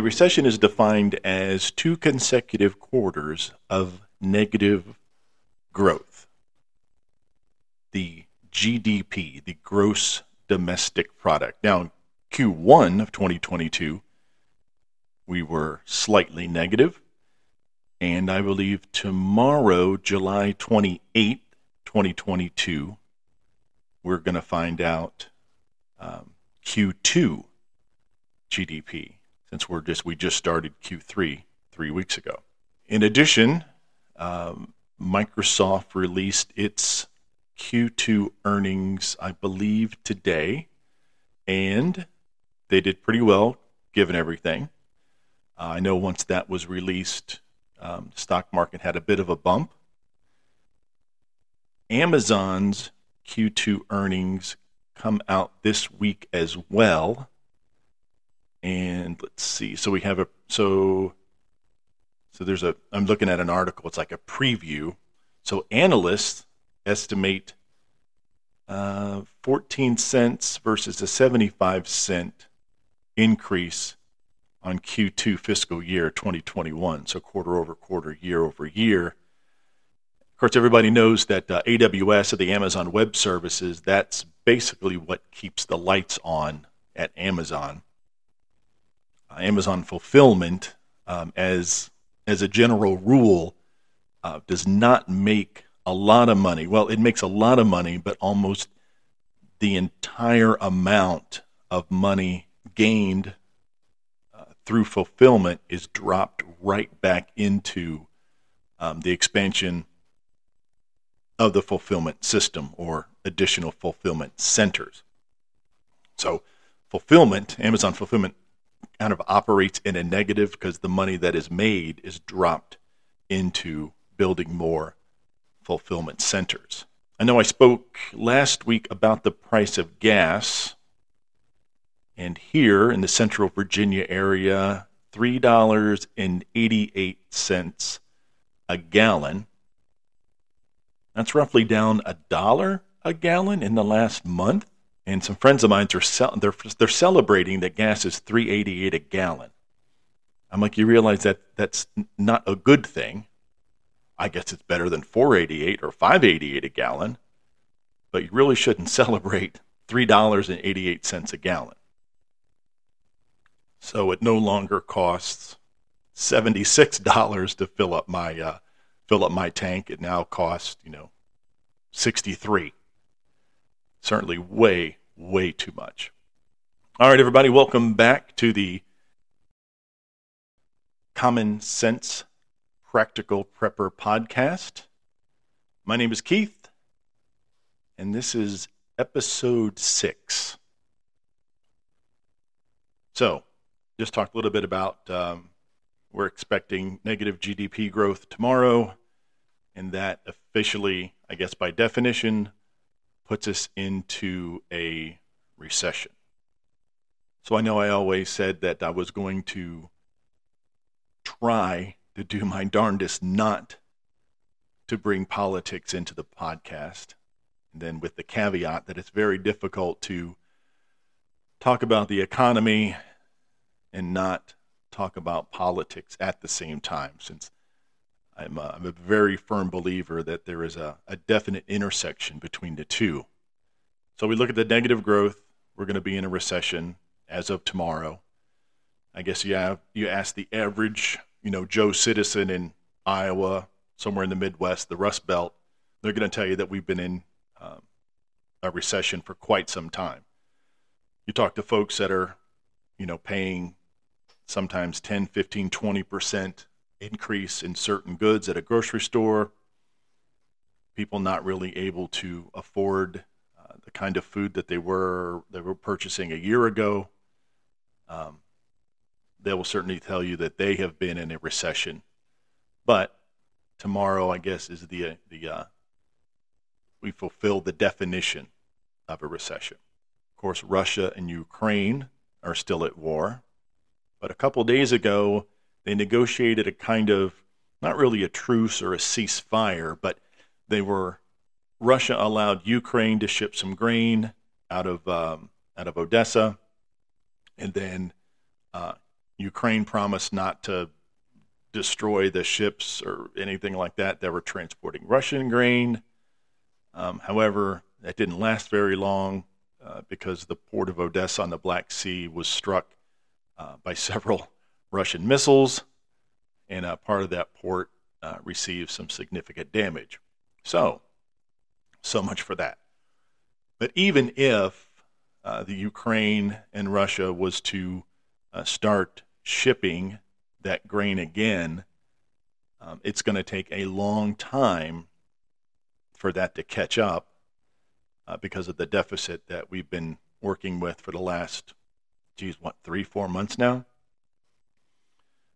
Recession is defined as two consecutive quarters of negative growth. The GDP, the gross domestic product. Now, Q1 of 2022, we were slightly negative, and I believe tomorrow, July 28th, 2022, we're going to find out um, Q2 GDP since we're just we just started Q3 three weeks ago. In addition, um, Microsoft released its Q2 earnings, I believe, today, and they did pretty well given everything. Uh, I know once that was released, um, the stock market had a bit of a bump. Amazon's Q2 earnings come out this week as well. And let's see. So we have a so so there's a I'm looking at an article. It's like a preview. So analysts estimate uh, 14 cents versus a 75 cent increase on Q2 fiscal year 2021. So quarter over quarter, year over year. Of course, everybody knows that uh, AWS or the Amazon Web Services, that's basically what keeps the lights on at Amazon. Amazon fulfillment, um, as as a general rule, uh, does not make a lot of money. Well, it makes a lot of money, but almost the entire amount of money gained uh, through fulfillment is dropped right back into um, the expansion of the fulfillment system or additional fulfillment centers. So, fulfillment, Amazon fulfillment, kind of operates in a negative because the money that is made is dropped into building more fulfillment centers. I know I spoke last week about the price of gas, and here in the central Virginia area, $3.88 a gallon. That's roughly down a dollar a gallon in the last month. And some friends of mine are they're they're celebrating that gas is 388 a gallon. I'm like, you realize that that's not a good thing. I guess it's better than 488 or 588 a gallon, but you really shouldn't celebrate $3.88 a gallon. So it no longer costs $76 to fill up my uh, fill up my tank. It now costs, you know, 63. Certainly way way too much. All right everybody, welcome back to the Common Sense Practical Prepper podcast. My name is Keith, and this is episode six. So, just talked a little bit about um, we're expecting negative GDP growth tomorrow, and that officially, I guess by definition, puts us into a recession. So I know I always said that I was going to try to do my darndest not to bring politics into the podcast. And then with the caveat that it's very difficult to talk about the economy and not talk about politics at the same time, since I'm a, I'm a very firm believer that there is a, a definite intersection between the two. So we look at the negative growth. We're going to be in a recession as of tomorrow. I guess you have, you ask the average you know, Joe citizen in Iowa, somewhere in the Midwest, the Rust Belt, they're going to tell you that we've been in um, a recession for quite some time. You talk to folks that are, you know, paying sometimes 10, 15, 20% increase in certain goods at a grocery store, people not really able to afford uh, the kind of food that they were they were purchasing a year ago. Um, they will certainly tell you that they have been in a recession. But tomorrow, I guess, is the the uh, we fulfill the definition of a recession. Of course, Russia and Ukraine are still at war, but a couple days ago they negotiated a kind of not really a truce or a ceasefire, but they were Russia allowed Ukraine to ship some grain out of um, out of Odessa, and then uh, Ukraine promised not to destroy the ships or anything like that that were transporting Russian grain. Um, however, that didn't last very long uh, because the port of Odessa on the Black Sea was struck uh, by several Russian missiles, and a part of that port uh, received some significant damage. So, so much for that. But even if uh, the Ukraine and Russia was to uh, start shipping that grain again, um, it's going to take a long time for that to catch up uh, because of the deficit that we've been working with for the last, geez, what, three, four months now?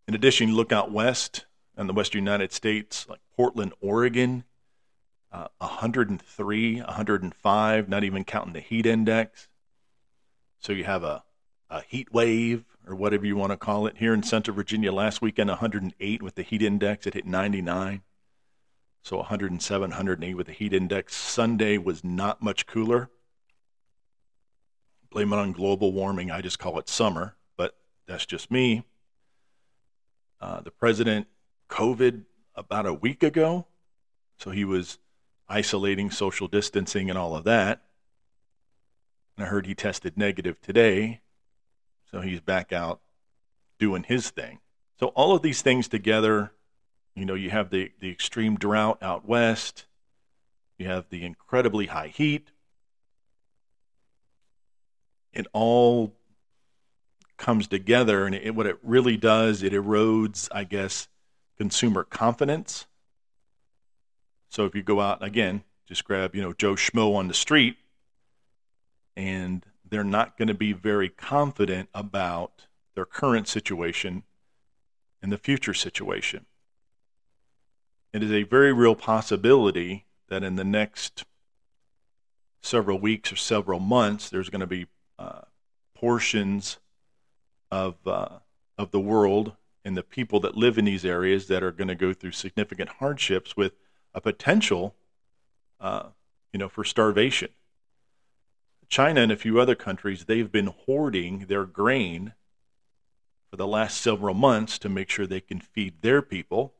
In addition, look out west in the western United States, like Portland, Oregon, uh, 103, 105, not even counting the heat index. So you have a, a heat wave or whatever you want to call it. Here in Central Virginia last weekend, 108 with the heat index. It hit 99. So 107, 108 with the heat index. Sunday was not much cooler. Blame it on global warming. I just call it summer, but that's just me. Uh, the president COVID about a week ago, so he was isolating, social distancing, and all of that. And I heard he tested negative today, so he's back out doing his thing. So all of these things together, you know, you have the, the extreme drought out west, you have the incredibly high heat. It all comes together, and it, what it really does, it erodes, I guess, consumer confidence. So if you go out again, just grab you know Joe Schmo on the street, and they're not going to be very confident about their current situation and the future situation. It is a very real possibility that in the next several weeks or several months, there's going to be uh, portions of uh, of the world and the people that live in these areas that are going to go through significant hardships with a potential, uh, you know, for starvation. China and a few other countries, they've been hoarding their grain for the last several months to make sure they can feed their people.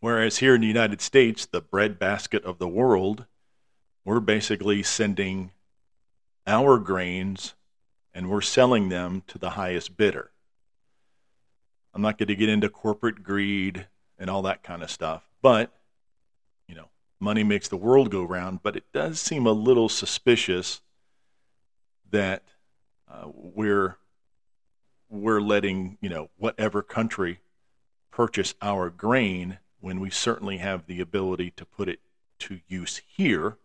Whereas here in the United States, the breadbasket of the world, we're basically sending our grains and we're selling them to the highest bidder. I'm not going to get into corporate greed and all that kind of stuff, but you know, money makes the world go round. But it does seem a little suspicious that uh, we're we're letting you know whatever country purchase our grain when we certainly have the ability to put it to use here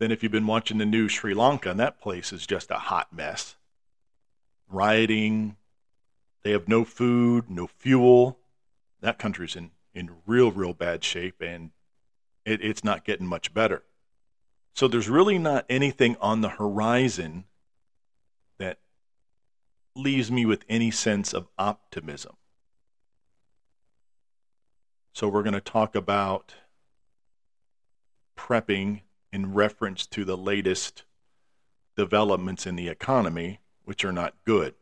then, if you've been watching the news, Sri Lanka, and that place is just a hot mess. Rioting, they have no food, no fuel. That country's in, in real, real bad shape, and it, it's not getting much better. So, there's really not anything on the horizon that leaves me with any sense of optimism. So, we're going to talk about prepping in reference to the latest developments in the economy, which are not good.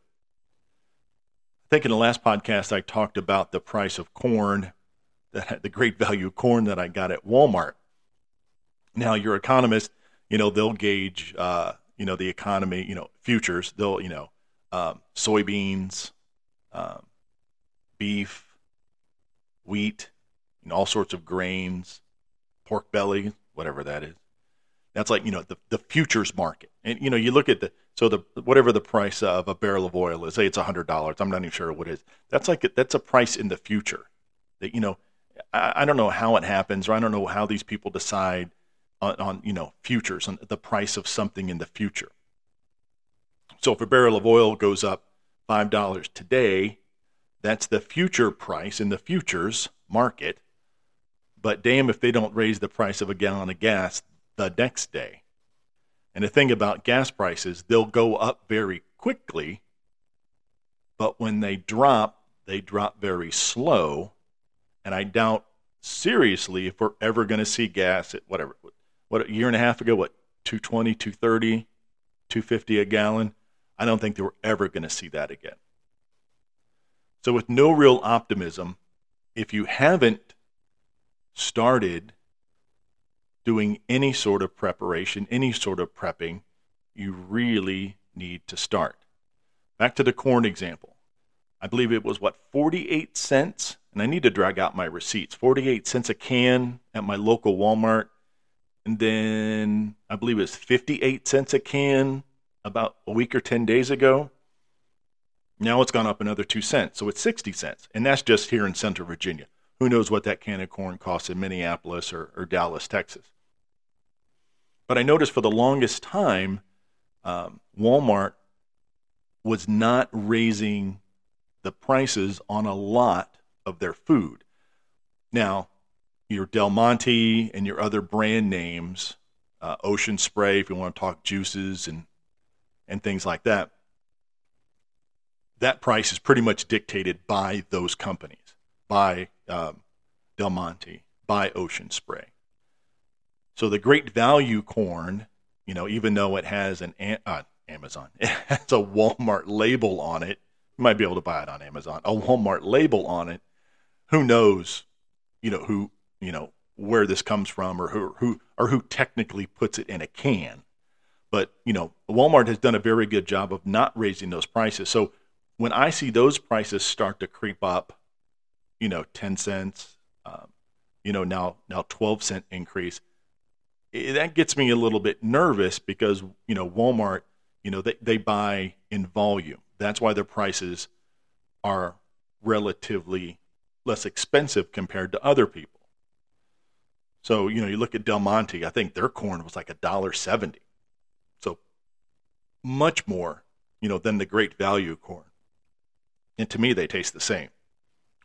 I think in the last podcast I talked about the price of corn, that the great value corn that I got at Walmart. Now, your economist, you know, they'll gauge, uh, you know, the economy, you know, futures. They'll, you know, um, soybeans, um, beef, wheat, all sorts of grains, pork belly, whatever that is. That's like you know the the futures market, and you know you look at the so the whatever the price of a barrel of oil is, say it's hundred dollars. I'm not even sure what it is. That's like a, that's a price in the future. That you know, I, I don't know how it happens, or I don't know how these people decide on, on you know futures on the price of something in the future. So if a barrel of oil goes up five dollars today, that's the future price in the futures market. But damn if they don't raise the price of a gallon of gas the next day. And the thing about gas prices, they'll go up very quickly, but when they drop, they drop very slow. And I doubt seriously if we're ever going to see gas at whatever, what a year and a half ago, what, 220, 230, 250 a gallon. I don't think they we're ever going to see that again. So, with no real optimism, if you haven't started doing any sort of preparation, any sort of prepping, you really need to start. Back to the corn example. I believe it was what 48 cents, and I need to drag out my receipts. 48 cents a can at my local Walmart, and then I believe it was 58 cents a can about a week or 10 days ago. Now it's gone up another 2 cents, so it's 60 cents, and that's just here in Central Virginia. Who knows what that can of corn costs in Minneapolis or, or Dallas, Texas? But I noticed for the longest time, um, Walmart was not raising the prices on a lot of their food. Now, your Del Monte and your other brand names, uh, Ocean Spray, if you want to talk juices and and things like that, that price is pretty much dictated by those companies, by um, Del Monte, by Ocean Spray. So the great value corn, you know, even though it has an uh, Amazon, it has a Walmart label on it, you might be able to buy it on Amazon, a Walmart label on it. Who knows, you know, who, you know, where this comes from or who, who or who technically puts it in a can. But, you know, Walmart has done a very good job of not raising those prices. So when I see those prices start to creep up, you know, 10 cents, um, you know, now, now 12 cent increase, it, that gets me a little bit nervous because, you know, Walmart, you know, they, they buy in volume. That's why their prices are relatively less expensive compared to other people. So, you know, you look at Del Monte, I think their corn was like a dollar seventy. So much more, you know, than the great value corn. And to me, they taste the same.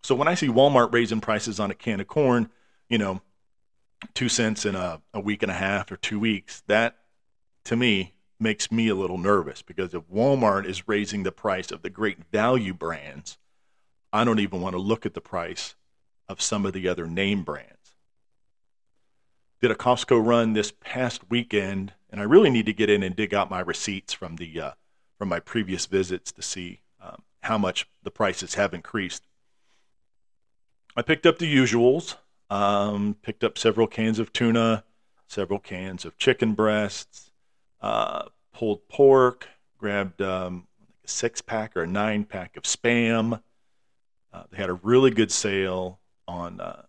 So when I see Walmart raising prices on a can of corn, you know, two cents in a, a week and a half or two weeks, that to me makes me a little nervous because if Walmart is raising the price of the great value brands, I don't even want to look at the price of some of the other name brands. Did a Costco run this past weekend, and I really need to get in and dig out my receipts from the uh, from my previous visits to see um, how much the prices have increased. I picked up the usuals. Um, picked up several cans of tuna, several cans of chicken breasts, uh, pulled pork, grabbed um, a six pack or a nine pack of spam. Uh, they had a really good sale on uh,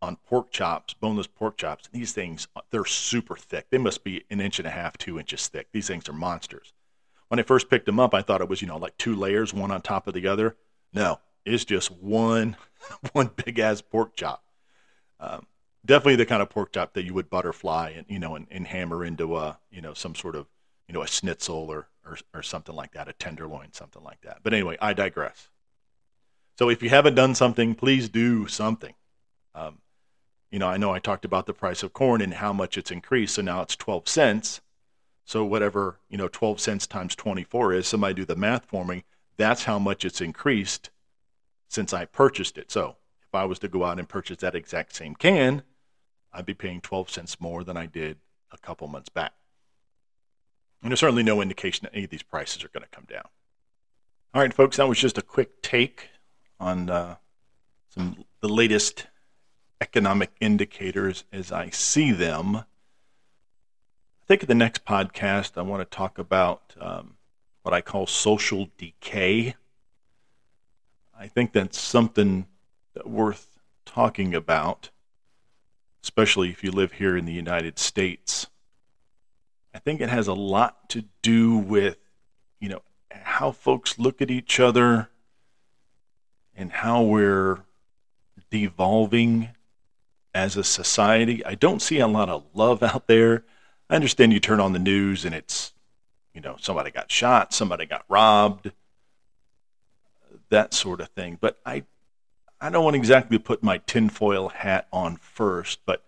on pork chops, boneless pork chops. These things they're super thick. They must be an inch and a half, two inches thick. These things are monsters. When I first picked them up, I thought it was you know like two layers, one on top of the other. No, it's just one one big ass pork chop. Um, definitely the kind of pork chop that you would butterfly and you know and, and hammer into a you know some sort of you know a schnitzel or, or or something like that, a tenderloin, something like that. But anyway, I digress. So if you haven't done something, please do something. Um, you know, I know I talked about the price of corn and how much it's increased. So now it's 12 cents. So whatever, you know, 12 cents times 24 is, somebody do the math for me. That's how much it's increased since I purchased it. So if I was to go out and purchase that exact same can, I'd be paying 12 cents more than I did a couple months back. And there's certainly no indication that any of these prices are going to come down. All right, folks, that was just a quick take on uh, some the latest economic indicators as I see them. I think in the next podcast, I want to talk about um, what I call social decay. I think that's something worth talking about, especially if you live here in the United States. I think it has a lot to do with, you know, how folks look at each other and how we're devolving as a society. I don't see a lot of love out there. I understand you turn on the news and it's, you know, somebody got shot, somebody got robbed, that sort of thing. But I, I don't want exactly to put my tinfoil hat on first, but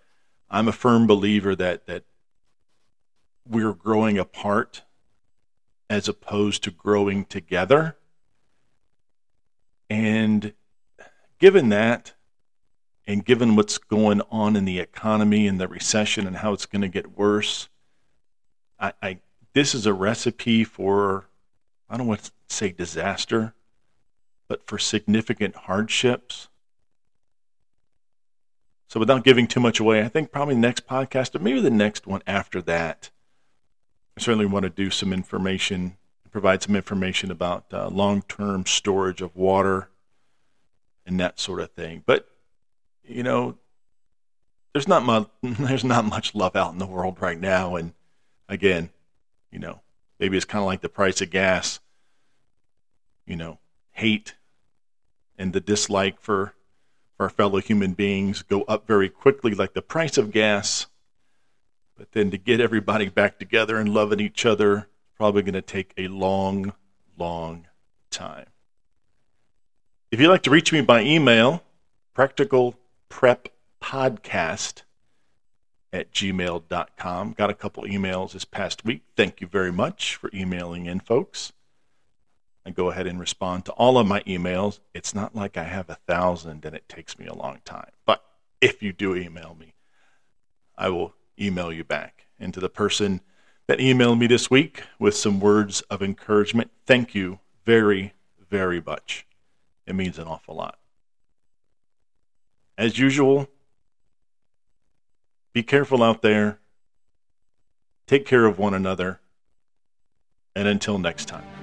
I'm a firm believer that that we're growing apart as opposed to growing together. And given that, and given what's going on in the economy and the recession and how it's going to get worse, I, I this is a recipe for I don't want to say disaster, but for significant hardships. So, without giving too much away, I think probably the next podcast, or maybe the next one after that, I certainly want to do some information, provide some information about uh, long term storage of water and that sort of thing. But, you know, there's not much, there's not much love out in the world right now. And again, you know, maybe it's kind of like the price of gas, you know, hate and the dislike for our fellow human beings go up very quickly, like the price of gas. But then to get everybody back together and loving each other, probably going to take a long, long time. If you'd like to reach me by email, practical prep podcast at gmail.com. Got a couple emails this past week. Thank you very much for emailing in, folks and go ahead and respond to all of my emails. It's not like I have a thousand and it takes me a long time. But if you do email me, I will email you back. And to the person that emailed me this week with some words of encouragement, thank you very, very much. It means an awful lot. As usual, be careful out there. Take care of one another. And until next time.